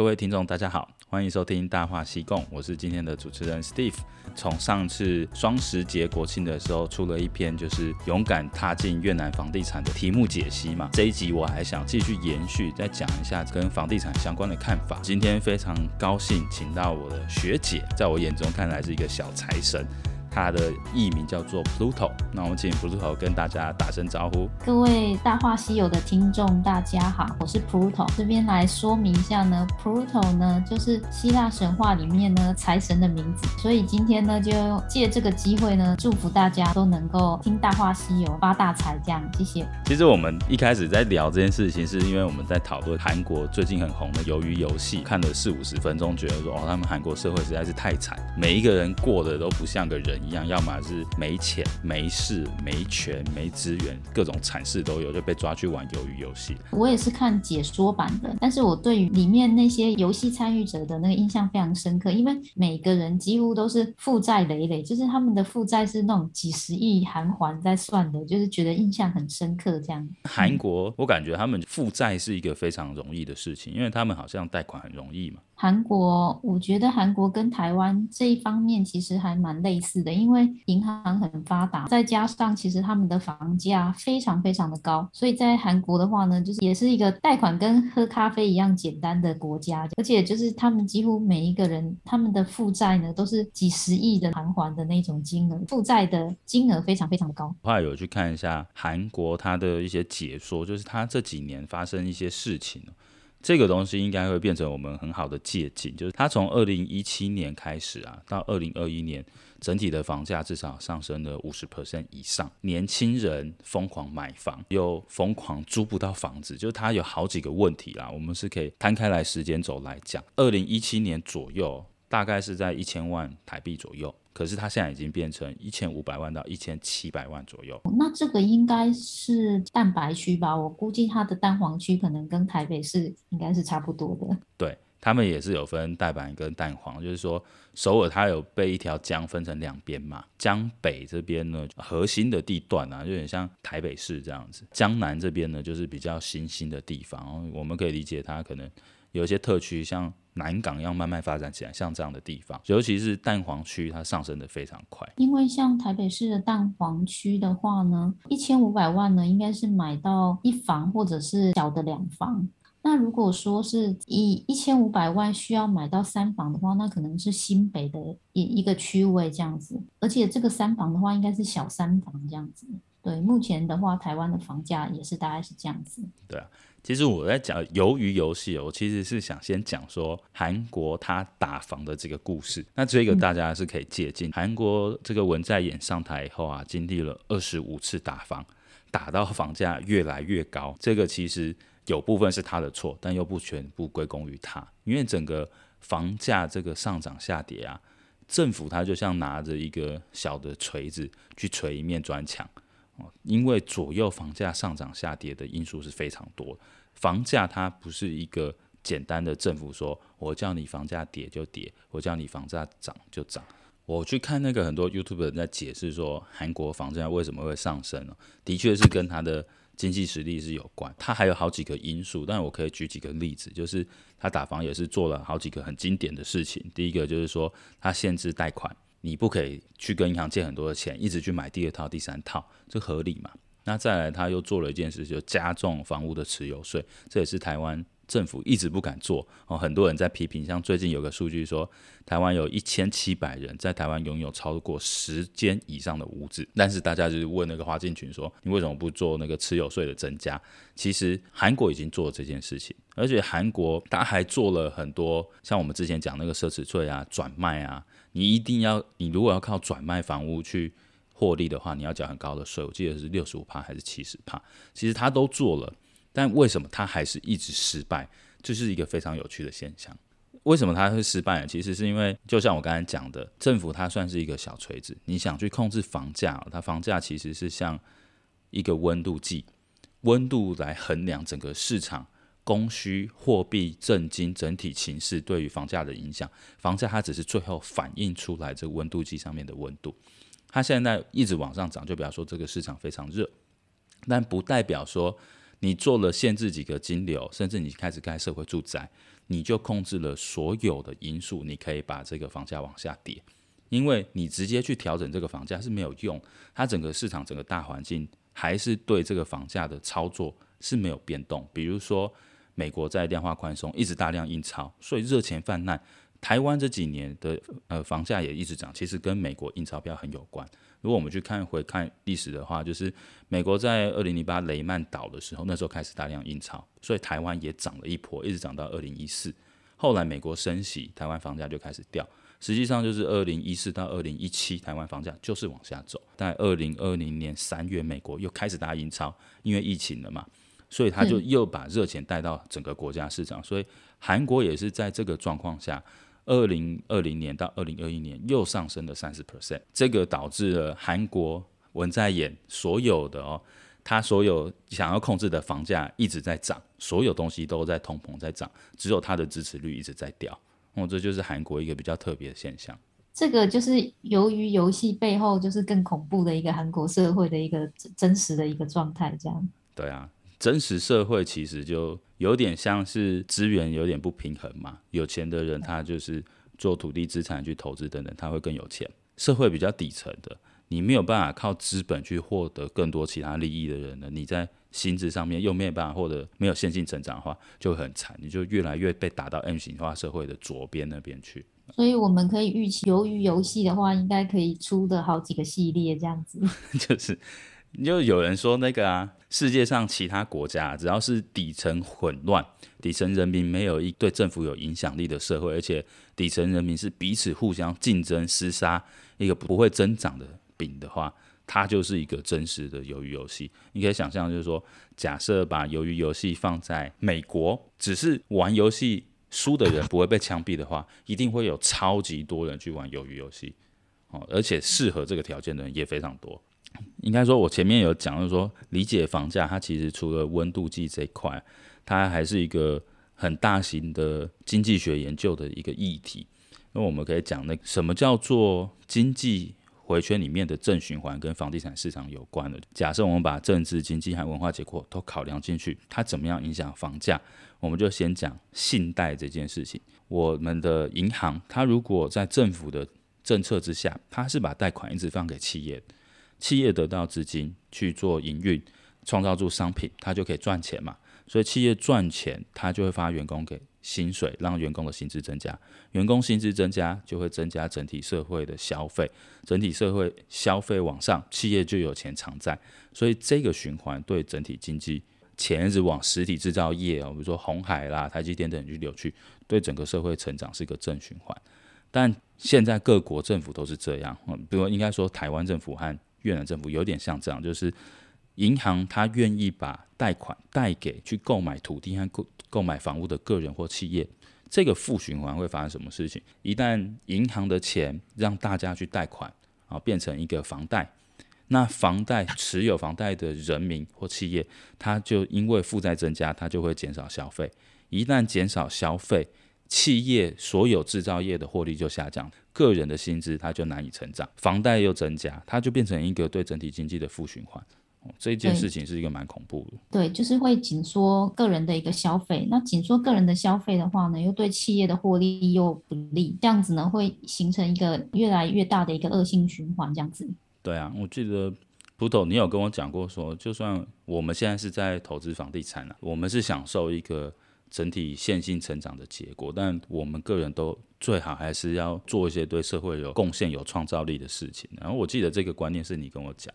各位听众，大家好，欢迎收听《大话西贡》，我是今天的主持人 Steve。从上次双十节国庆的时候出了一篇，就是勇敢踏进越南房地产的题目解析嘛。这一集我还想继续延续，再讲一下跟房地产相关的看法。今天非常高兴，请到我的学姐，在我眼中看来是一个小财神。他的艺名叫做 Pluto，那我们请 Pluto 跟大家打声招呼。各位大话西游的听众，大家好，我是 Pluto。这边来说明一下呢，Pluto 呢就是希腊神话里面呢财神的名字，所以今天呢就借这个机会呢，祝福大家都能够听大话西游发大财，这样谢谢。其实我们一开始在聊这件事情，是因为我们在讨论韩国最近很红的鱿鱼游戏，看了四五十分钟，觉得说哦，他们韩国社会实在是太惨，每一个人过得都不像个人。一样，要么是没钱、没势、没权、没资源，各种惨事都有，就被抓去玩鱿鱼游戏。我也是看解说版的，但是我对于里面那些游戏参与者的那个印象非常深刻，因为每个人几乎都是负债累累，就是他们的负债是那种几十亿韩元在算的，就是觉得印象很深刻。这样，韩国我感觉他们负债是一个非常容易的事情，因为他们好像贷款很容易嘛。韩国，我觉得韩国跟台湾这一方面其实还蛮类似的，因为银行很发达，再加上其实他们的房价非常非常的高，所以在韩国的话呢，就是也是一个贷款跟喝咖啡一样简单的国家，而且就是他们几乎每一个人他们的负债呢都是几十亿的韩元的那种金额，负债的金额非常非常的高。后来有去看一下韩国它的一些解说，就是它这几年发生一些事情。这个东西应该会变成我们很好的借鉴，就是它从二零一七年开始啊，到二零二一年，整体的房价至少上升了五十 percent 以上。年轻人疯狂买房，又疯狂租不到房子，就是它有好几个问题啦。我们是可以摊开来时间轴来讲，二零一七年左右，大概是在一千万台币左右。可是它现在已经变成一千五百万到一千七百万左右。那这个应该是蛋白区吧？我估计它的蛋黄区可能跟台北市应该是差不多的。对，他们也是有分蛋白跟蛋黄，就是说首尔它有被一条江分成两边嘛。江北这边呢，核心的地段啊，有点像台北市这样子。江南这边呢，就是比较新兴的地方。我们可以理解它可能有一些特区，像。南港要慢慢发展起来，像这样的地方，尤其是蛋黄区，它上升得非常快。因为像台北市的蛋黄区的话呢，一千五百万呢，应该是买到一房或者是小的两房。那如果说是以一千五百万需要买到三房的话，那可能是新北的一一个区位这样子。而且这个三房的话，应该是小三房这样子。对，目前的话，台湾的房价也是大概是这样子。对啊。其实我在讲鱿鱼游戏，我其实是想先讲说韩国他打房的这个故事。那这个大家是可以借鉴。韩国这个文在寅上台以后啊，经历了二十五次打房，打到房价越来越高。这个其实有部分是他的错，但又不全部归功于他，因为整个房价这个上涨下跌啊，政府他就像拿着一个小的锤子去锤一面砖墙哦。因为左右房价上涨下跌的因素是非常多，房价它不是一个简单的政府说我叫你房价跌就跌，我叫你房价涨就涨。我去看那个很多 YouTube 人在解释说韩国房价为什么会上升呢？的确是跟它的经济实力是有关，它还有好几个因素，但我可以举几个例子，就是他打房也是做了好几个很经典的事情。第一个就是说他限制贷款。你不可以去跟银行借很多的钱，一直去买第二套、第三套，这合理嘛？那再来，他又做了一件事，就加重房屋的持有税，这也是台湾政府一直不敢做哦。很多人在批评，像最近有个数据说，台湾有一千七百人在台湾拥有超过十间以上的屋子，但是大家就是问那个花进群说，你为什么不做那个持有税的增加？其实韩国已经做了这件事情，而且韩国他还做了很多，像我们之前讲那个奢侈税啊、转卖啊。你一定要，你如果要靠转卖房屋去获利的话，你要缴很高的税，我记得是六十五帕还是七十帕。其实他都做了，但为什么他还是一直失败？这是一个非常有趣的现象。为什么他会失败呢？其实是因为，就像我刚才讲的，政府它算是一个小锤子，你想去控制房价，它房价其实是像一个温度计，温度来衡量整个市场。供需、货币、政经整体情势对于房价的影响，房价它只是最后反映出来这温度计上面的温度。它现在一直往上涨，就表示说这个市场非常热，但不代表说你做了限制几个金流，甚至你开始盖社会住宅，你就控制了所有的因素，你可以把这个房价往下跌。因为你直接去调整这个房价是没有用，它整个市场整个大环境还是对这个房价的操作是没有变动。比如说，美国在量化宽松，一直大量印钞，所以热钱泛滥。台湾这几年的呃房价也一直涨，其实跟美国印钞票很有关。如果我们去看回看历史的话，就是美国在二零零八雷曼倒的时候，那时候开始大量印钞，所以台湾也涨了一波，一直涨到二零一四。后来美国升息，台湾房价就开始掉。实际上就是二零一四到二零一七，台湾房价就是往下走。在二零二零年三月，美国又开始大印钞，因为疫情了嘛，所以他就又把热钱带到整个国家市场。所以韩国也是在这个状况下，二零二零年到二零二一年又上升了三十 percent，这个导致了韩国文在寅所有的哦，他所有想要控制的房价一直在涨，所有东西都在通膨在涨，只有他的支持率一直在掉。哦，这就是韩国一个比较特别的现象。这个就是由于游戏背后就是更恐怖的一个韩国社会的一个真实的一个状态，这样。对啊，真实社会其实就有点像是资源有点不平衡嘛。有钱的人他就是做土地资产去投资等等，他会更有钱。社会比较底层的，你没有办法靠资本去获得更多其他利益的人呢，你在。薪资上面又没有办法获得没有线性成长的话，就会很惨，你就越来越被打到 M 型化社会的左边那边去。所以我们可以预期，由于游戏的话，应该可以出的好几个系列这样子。就是，就有人说那个啊，世界上其他国家只要是底层混乱、底层人民没有一对政府有影响力的社会，而且底层人民是彼此互相竞争厮杀一个不会增长的饼的话。它就是一个真实的鱿鱼游戏，你可以想象，就是说，假设把鱿鱼游戏放在美国，只是玩游戏输的人不会被枪毙的话，一定会有超级多人去玩鱿鱼游戏，哦，而且适合这个条件的人也非常多。应该说，我前面有讲，就是说，理解房价，它其实除了温度计这一块，它还是一个很大型的经济学研究的一个议题。那我们可以讲，那什么叫做经济？回圈里面的正循环跟房地产市场有关的。假设我们把政治、经济和文化结构都考量进去，它怎么样影响房价？我们就先讲信贷这件事情。我们的银行，它如果在政府的政策之下，它是把贷款一直放给企业，企业得到资金去做营运，创造出商品，它就可以赚钱嘛。所以企业赚钱，它就会发员工给。薪水让员工的薪资增加，员工薪资增加就会增加整体社会的消费，整体社会消费往上，企业就有钱偿债，所以这个循环对整体经济钱一直往实体制造业啊，比如说红海啦、台积电等去流去，对整个社会成长是一个正循环。但现在各国政府都是这样，嗯，比如应该说台湾政府和越南政府有点像这样，就是银行它愿意把贷款贷给去购买土地和购购买房屋的个人或企业，这个负循环会发生什么事情？一旦银行的钱让大家去贷款，啊，变成一个房贷，那房贷持有房贷的人民或企业，他就因为负债增加，他就会减少消费。一旦减少消费，企业所有制造业的获利就下降，个人的薪资它就难以成长，房贷又增加，它就变成一个对整体经济的负循环。这件事情是一个蛮恐怖的，对，对，就是会紧缩个人的一个消费。那紧缩个人的消费的话呢，又对企业的获利又不利，这样子呢，会形成一个越来越大的一个恶性循环。这样子。对啊，我记得葡萄，你有跟我讲过说，就算我们现在是在投资房地产了，我们是享受一个整体线性成长的结果，但我们个人都最好还是要做一些对社会有贡献、有创造力的事情。然后我记得这个观念是你跟我讲。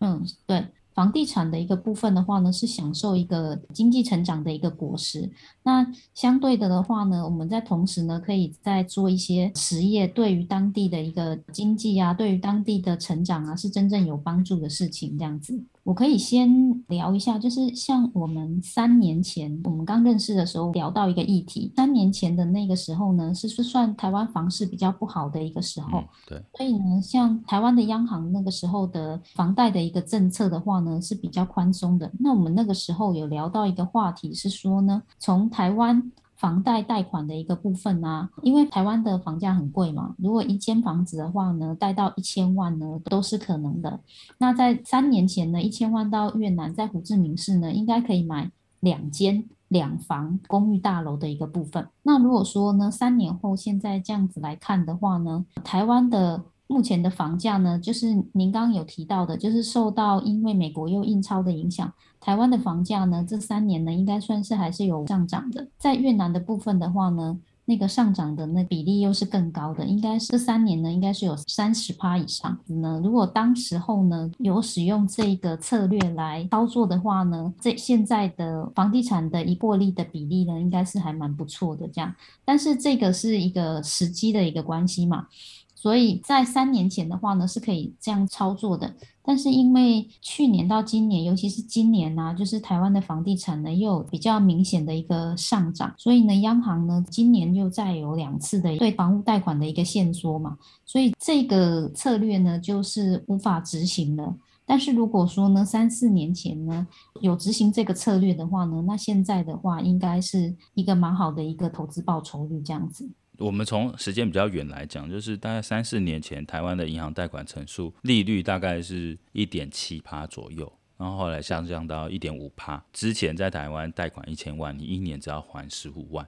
嗯，对，房地产的一个部分的话呢，是享受一个经济成长的一个果实。那相对的的话呢，我们在同时呢，可以再做一些实业，对于当地的一个经济啊，对于当地的成长啊，是真正有帮助的事情，这样子。我可以先聊一下，就是像我们三年前我们刚认识的时候聊到一个议题，三年前的那个时候呢，是是算台湾房市比较不好的一个时候，嗯、对，所以呢，像台湾的央行那个时候的房贷的一个政策的话呢，是比较宽松的。那我们那个时候有聊到一个话题是说呢，从台湾。房贷贷款的一个部分啊，因为台湾的房价很贵嘛，如果一间房子的话呢，贷到一千万呢都是可能的。那在三年前呢，一千万到越南，在胡志明市呢，应该可以买两间两房公寓大楼的一个部分。那如果说呢，三年后现在这样子来看的话呢，台湾的目前的房价呢，就是您刚刚有提到的，就是受到因为美国又印钞的影响，台湾的房价呢，这三年呢，应该算是还是有上涨的。在越南的部分的话呢，那个上涨的那比例又是更高的，应该是这三年呢，应该是有三十趴以上那。如果当时候呢有使用这个策略来操作的话呢，这现在的房地产的一获利的比例呢，应该是还蛮不错的这样。但是这个是一个时机的一个关系嘛。所以在三年前的话呢，是可以这样操作的，但是因为去年到今年，尤其是今年呢、就是台湾的房地产呢又比较明显的一个上涨，所以呢，央行呢今年又再有两次的对房屋贷款的一个限缩嘛，所以这个策略呢就是无法执行了。但是如果说呢三四年前呢有执行这个策略的话呢，那现在的话应该是一个蛮好的一个投资报酬率这样子。我们从时间比较远来讲，就是大概三四年前，台湾的银行贷款成数利率大概是一点七趴左右，然后后来下降到一点五趴。之前在台湾贷款一千万，你一年只要还十五万，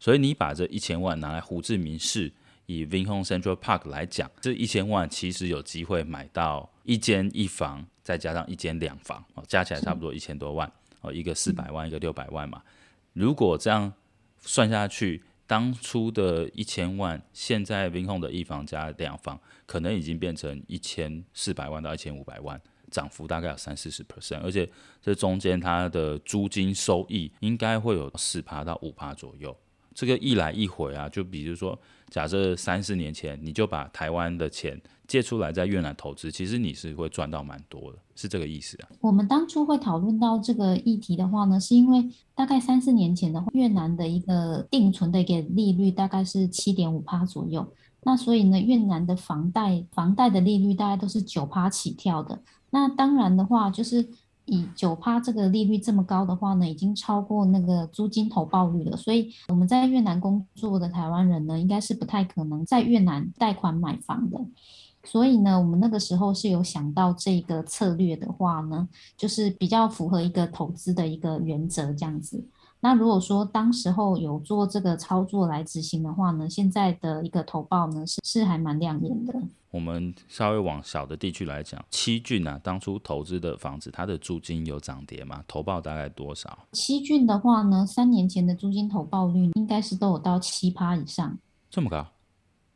所以你把这一千万拿来胡志明市，以 Vinhome Central Park 来讲，这一千万其实有机会买到一间一房，再加上一间两房，哦，加起来差不多一千多万，哦，一个四百万，一个六百万嘛。如果这样算下去，当初的一千万，现在 v i n h o m 的一房加两房，可能已经变成一千四百万到一千五百万，涨幅大概有三四十 percent，而且这中间它的租金收益应该会有四趴到五趴左右。这个一来一回啊，就比如说，假设三四年前你就把台湾的钱借出来在越南投资，其实你是会赚到蛮多的，是这个意思啊。我们当初会讨论到这个议题的话呢，是因为大概三四年前的话，越南的一个定存的一个利率大概是七点五趴左右，那所以呢，越南的房贷房贷的利率大概都是九趴起跳的。那当然的话，就是。以九趴这个利率这么高的话呢，已经超过那个租金投报率了。所以我们在越南工作的台湾人呢，应该是不太可能在越南贷款买房的。所以呢，我们那个时候是有想到这个策略的话呢，就是比较符合一个投资的一个原则这样子。那如果说当时候有做这个操作来执行的话呢，现在的一个投报呢是是还蛮亮眼的。我们稍微往小的地区来讲，七郡啊，当初投资的房子，它的租金有涨跌吗？投报大概多少？七郡的话呢，三年前的租金投报率应该是都有到七趴以上。这么高？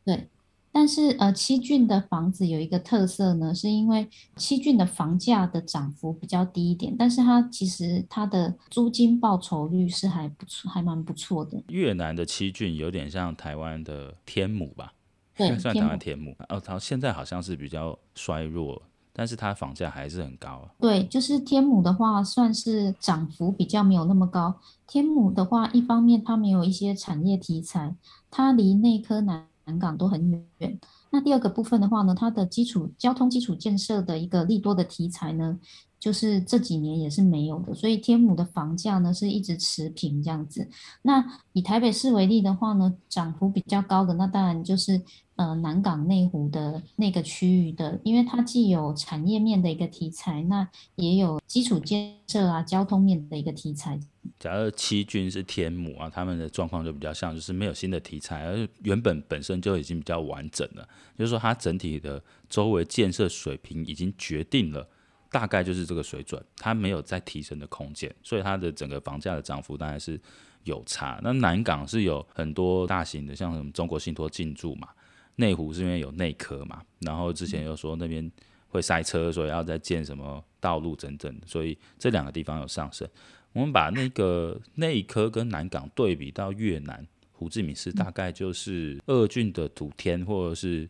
对。但是呃，七郡的房子有一个特色呢，是因为七郡的房价的涨幅比较低一点，但是它其实它的租金报酬率是还不错，还蛮不错的。越南的七郡有点像台湾的天母吧？对，算台湾天母。哦，它现在好像是比较衰弱，但是它房价还是很高啊。对，就是天母的话，算是涨幅比较没有那么高。天母的话，一方面它没有一些产业题材，它离内科南。南港都很远。那第二个部分的话呢，它的基础交通基础建设的一个利多的题材呢，就是这几年也是没有的，所以天母的房价呢是一直持平这样子。那以台北市为例的话呢，涨幅比较高的那当然就是呃南港内湖的那个区域的，因为它既有产业面的一个题材，那也有基础建设啊交通面的一个题材。假如七军是天母啊，他们的状况就比较像，就是没有新的题材，而原本本身就已经比较完整了，就是说它整体的周围建设水平已经决定了。大概就是这个水准，它没有再提升的空间，所以它的整个房价的涨幅当然是有差。那南港是有很多大型的，像什么中国信托进驻嘛，内湖是因为有内科嘛，然后之前又说那边会塞车，所以要再建什么道路等等，所以这两个地方有上升。我们把那个内科跟南港对比到越南胡志明市，大概就是二郡的土天或者是。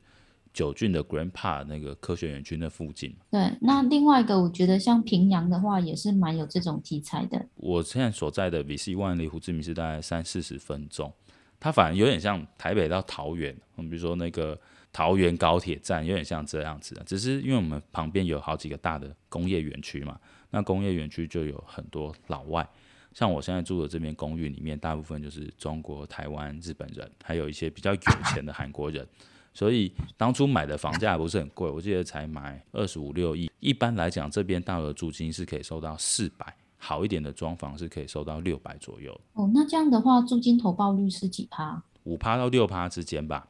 九郡的 Grand Park 那个科学园区那附近，对，那另外一个我觉得像平阳的话，也是蛮有这种题材的。我现在所在的 VC One 离胡志明市大概三四十分钟，它反而有点像台北到桃园，我们比如说那个桃园高铁站，有点像这样子。只是因为我们旁边有好几个大的工业园区嘛，那工业园区就有很多老外，像我现在住的这边公寓里面，大部分就是中国、台湾、日本人，还有一些比较有钱的韩国人。所以当初买的房价不是很贵，我记得才买二十五六亿。一般来讲，这边大额租金是可以收到四百好一点的装房是可以收到六百左右。哦，那这样的话，租金投报率是几趴？五趴到六趴之间吧，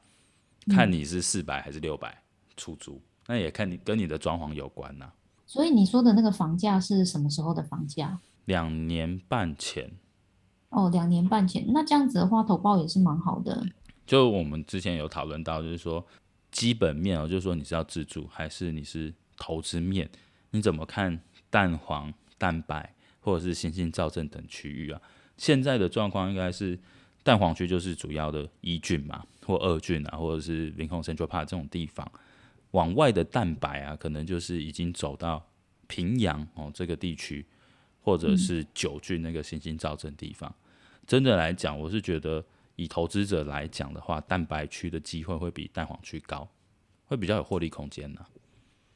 看你是四百还是六百出租，嗯，那也看你跟你的装潢有关呐，啊。所以你说的那个房价是什么时候的房价？两年半前。哦，两年半前，那这样子的话，投报也是蛮好的。就我们之前有讨论到，就是说基本面哦，就是说你是要自住还是你是投资面，你怎么看蛋黄、蛋白或者是新兴造镇等区域啊？现在的状况应该是蛋黄区就是主要的一郡嘛，或二郡啊，或者是林口 Central Park 这种地方，往外的蛋白啊，可能就是已经走到平阳哦这个地区，或者是九郡那个新兴造镇地方。真的来讲，我是觉得。以投资者来讲的话，蛋白区的机会会比蛋黄区高，会比较有获利空间呢。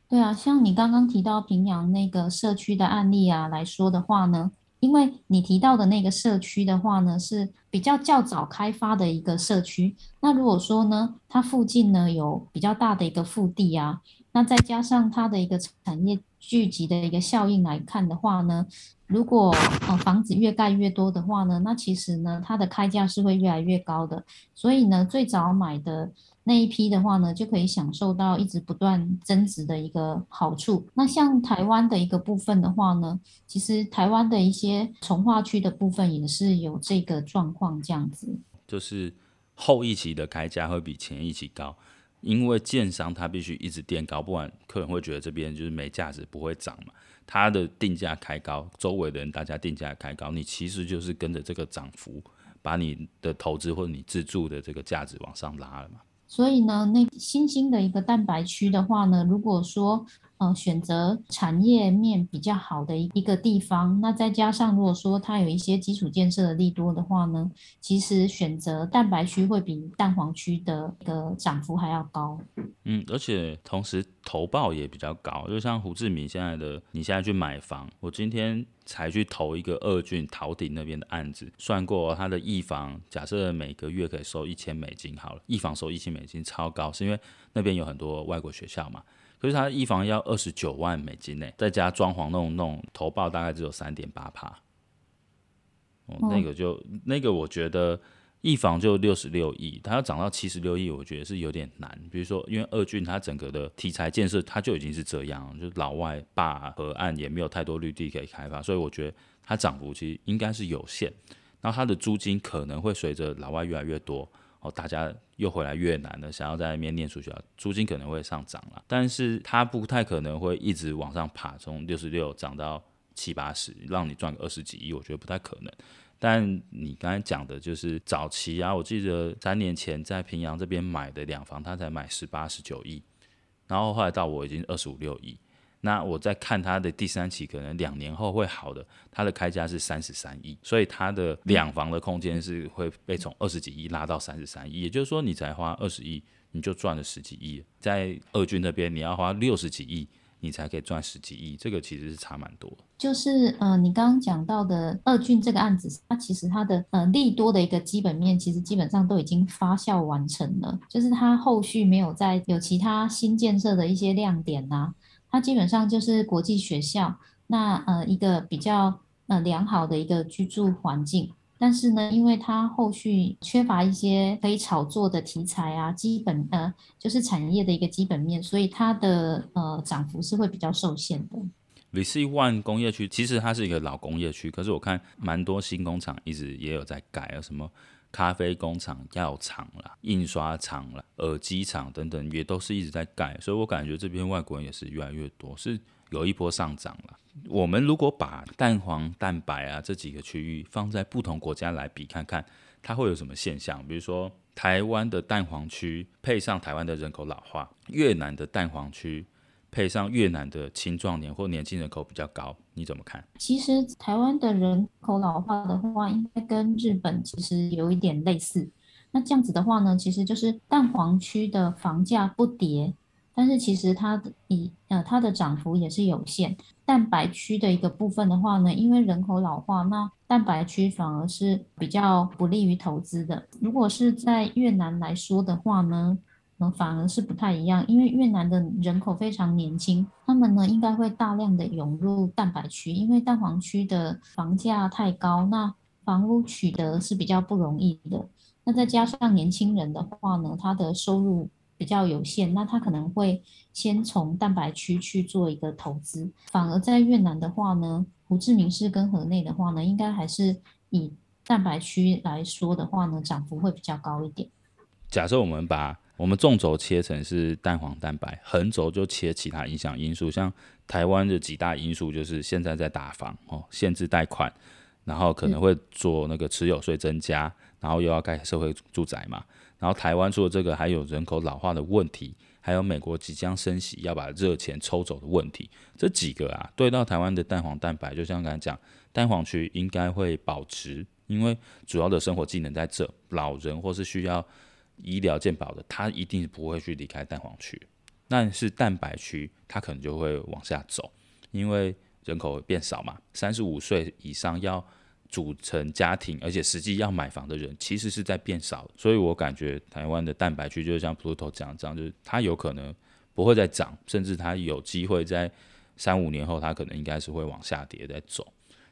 对啊，像你刚刚提到平阳那个社区的案例啊来说的话呢，因为你提到的那个社区的话呢是比较较早开发的一个社区，那如果说呢，它附近呢有比较大的一个腹地啊，那再加上它的一个产业聚集的一个效应来看的话呢。如果呃房子越盖越多的话呢，那其实呢它的开价是会越来越高的。所以呢，最早买的那一批的话呢，就可以享受到一直不断增值的一个好处。那像台湾的一个部分的话呢，其实台湾的一些从化区的部分也是有这个状况这样子。就是后一期的开价会比前一期高，因为建商他必须一直垫高，不然客人会觉得这边就是没价值，不会涨嘛。它的定价开高，周围的人大家定价开高，你其实就是跟着这个涨幅，把你的投资或者你自住的这个价值往上拉了嘛。所以呢，那新兴的一个蛋白区的话呢，如果说呃选择产业面比较好的一个地方，那再加上如果说它有一些基础建设的利多的话呢，其实选择蛋白区会比蛋黄区的一个涨幅还要高。嗯，而且同时投报也比较高，就像胡志明现在的，你现在去买房，我今天才去投一个二郡桃顶那边的案子，算过他的一房，假设每个月可以收一千美金好了，一房收一千美金超高，是因为那边有很多外国学校嘛，可是他一房要二十九万美金呢，再加装潢弄弄，投报大概只有三点八趴，哦，那个就那个我觉得。一房就六十六亿，它要涨到七十六亿，我觉得是有点难。比如说，因为二郡它整个的题材建设，它就已经是这样，就老外坝河岸也没有太多绿地可以开发，所以我觉得它涨幅其实应该是有限。然后它的租金可能会随着老外越来越多，哦，大家又回来越南了，想要在那边念书学校，租金可能会上涨了。但是它不太可能会一直往上爬，从六十六涨到七八十，让你赚个二十几亿，我觉得不太可能。但你刚才讲的就是早期啊，我记得三年前在平阳这边买的两房，他才买十八十九亿，然后后来到我已经二十五六亿。那我在看他的第三期，可能两年后会好的，他的开价是三十三亿，所以他的两房的空间是会被从二十几亿拉到三十三亿，也就是说你才花二十亿，你就赚了十几亿。在二俊那边，你要花六十几亿。你才可以赚十几亿，这个其实是差蛮多。就是呃，你刚刚讲到的二俊这个案子，它其实它的呃利多的一个基本面，其实基本上都已经发酵完成了。就是它后续没有再有其他新建设的一些亮点呐、啊，它基本上就是国际学校，那呃一个比较呃良好的一个居住环境。但是呢，因为它后续缺乏一些可以炒作的题材啊，基本呃就是产业的一个基本面，所以它的呃涨幅是会比较受限的。Legacy One 工业区其实它是一个老工业区，可是我看蛮多新工厂一直也有在改，有什么咖啡工厂、药厂啦、印刷厂啦、耳机厂等等，也都是一直在盖，所以我感觉这边外国人也是越来越多，是有一波上涨了。我们如果把蛋黄、蛋白啊这几个区域放在不同国家来比，看看它会有什么现象。比如说，台湾的蛋黄区配上台湾的人口老化，越南的蛋黄区配上越南的青壮年或年轻人口比较高，你怎么看？其实台湾的人口老化的话，应该跟日本其实有一点类似。那这样子的话呢，其实就是蛋黄区的房价不跌。但是其实它的以呃它的涨幅也是有限。蛋白区的一个部分的话呢，因为人口老化，那蛋白区反而是比较不利于投资的。如果是在越南来说的话呢，反而是不太一样，因为越南的人口非常年轻，他们呢应该会大量的涌入蛋白区，因为蛋黄区的房价太高，那房屋取得是比较不容易的。那再加上年轻人的话呢，他的收入比较有限，那他可能会先从蛋白区去做一个投资。反而在越南的话呢，胡志明市跟河内的话呢，应该还是以蛋白区来说的话呢，涨幅会比较高一点。假设我们把我们纵轴切成是蛋黄蛋白，横轴就切其他影响因素，像台湾的几大因素就是现在在打房哦，限制贷款，然后可能会做那个持有税增加，然后又要盖社会住宅嘛，然后台湾除了这个还有人口老化的问题，还有美国即将升息要把热钱抽走的问题，这几个啊对到台湾的蛋黄蛋白，就像刚才讲，蛋黄区应该会保值，因为主要的生活技能在这，老人或是需要。医疗健保的，他一定不会去离开蛋黄区，但是蛋白区，他可能就会往下走，因为人口变少嘛，三十五岁以上要组成家庭，而且实际要买房的人，其实是在变少，所以我感觉台湾的蛋白区就像 Pluto 讲这样，就是它有可能不会再涨，甚至它有机会在三五年后，它可能应该是会往下跌再走，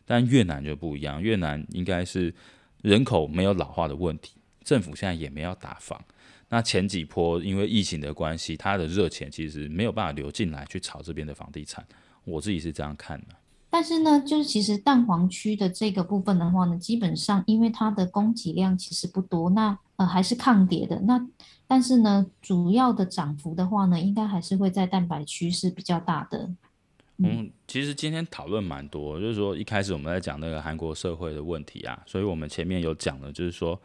但越南就不一样，越南应该是人口没有老化的问题。政府现在也没有打房，那前几波因为疫情的关系，它的热钱其实没有办法流进来去炒这边的房地产，我自己是这样看的。但是呢，就是其实蛋黄区的这个部分的话呢，基本上因为它的供给量其实不多，那呃还是抗跌的。那但是呢，主要的涨幅的话呢，应该还是会在蛋白区是比较大的。嗯，其实今天讨论蛮多，就是说一开始我们在讲那个韩国社会的问题啊，所以我们前面有讲的，就是说。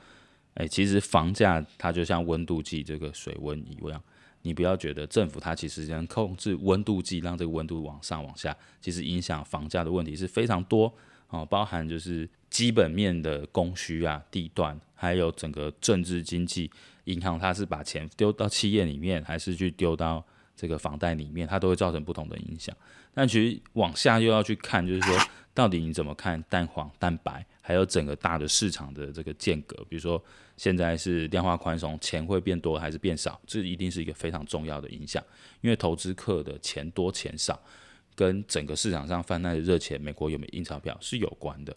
哎，其实房价它就像温度计这个水温一样，你不要觉得政府它其实能控制温度计，让这个温度往上往下，其实影响房价的问题是非常多。哦，包含就是基本面的供需啊、地段，还有整个政治经济，银行它是把钱丢到企业里面，还是去丢到这个房贷里面，它都会造成不同的影响。但其实往下又要去看，就是说到底你怎么看蛋黄、蛋白，还有整个大的市场的这个间隔，比如说。现在是量化宽松，钱会变多还是变少？这一定是一个非常重要的影响，因为投资客的钱多钱少，跟整个市场上泛滥的热钱，美国有没有印钞票是有关的。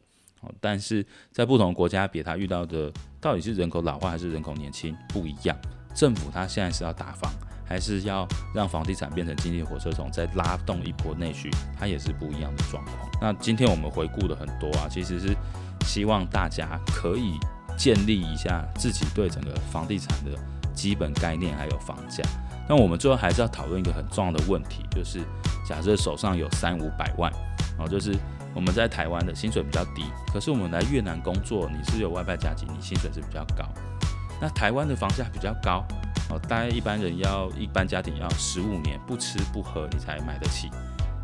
但是在不同国家，比他遇到的到底是人口老化还是人口年轻不一样。政府他现在是要打房，还是要让房地产变成经济火车头，再拉动一波内需，它也是不一样的状况。那今天我们回顾的很多啊，其实是希望大家可以。建立一下自己对整个房地产的基本概念，还有房价。那我们最后还是要讨论一个很重要的问题，就是假设手上有三五百万，哦，就是我们在台湾的薪水比较低，可是我们来越南工作，你是有外派加急，你薪水是比较高。那台湾的房价比较高，哦，大概一般人要一般家庭要十五年不吃不喝你才买得起，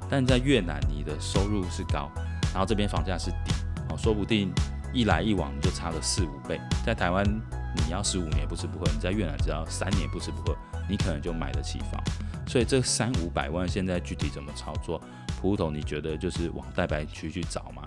但在越南你的收入是高，然后这边房价是低，哦，说不定。一来一往你就差了四五倍，在台湾你要十五年不吃不喝，你在越南只要三年不吃不喝，你可能就买得起房。所以这三五百万现在具体怎么操作？普通你觉得就是往蛋白区去找吗？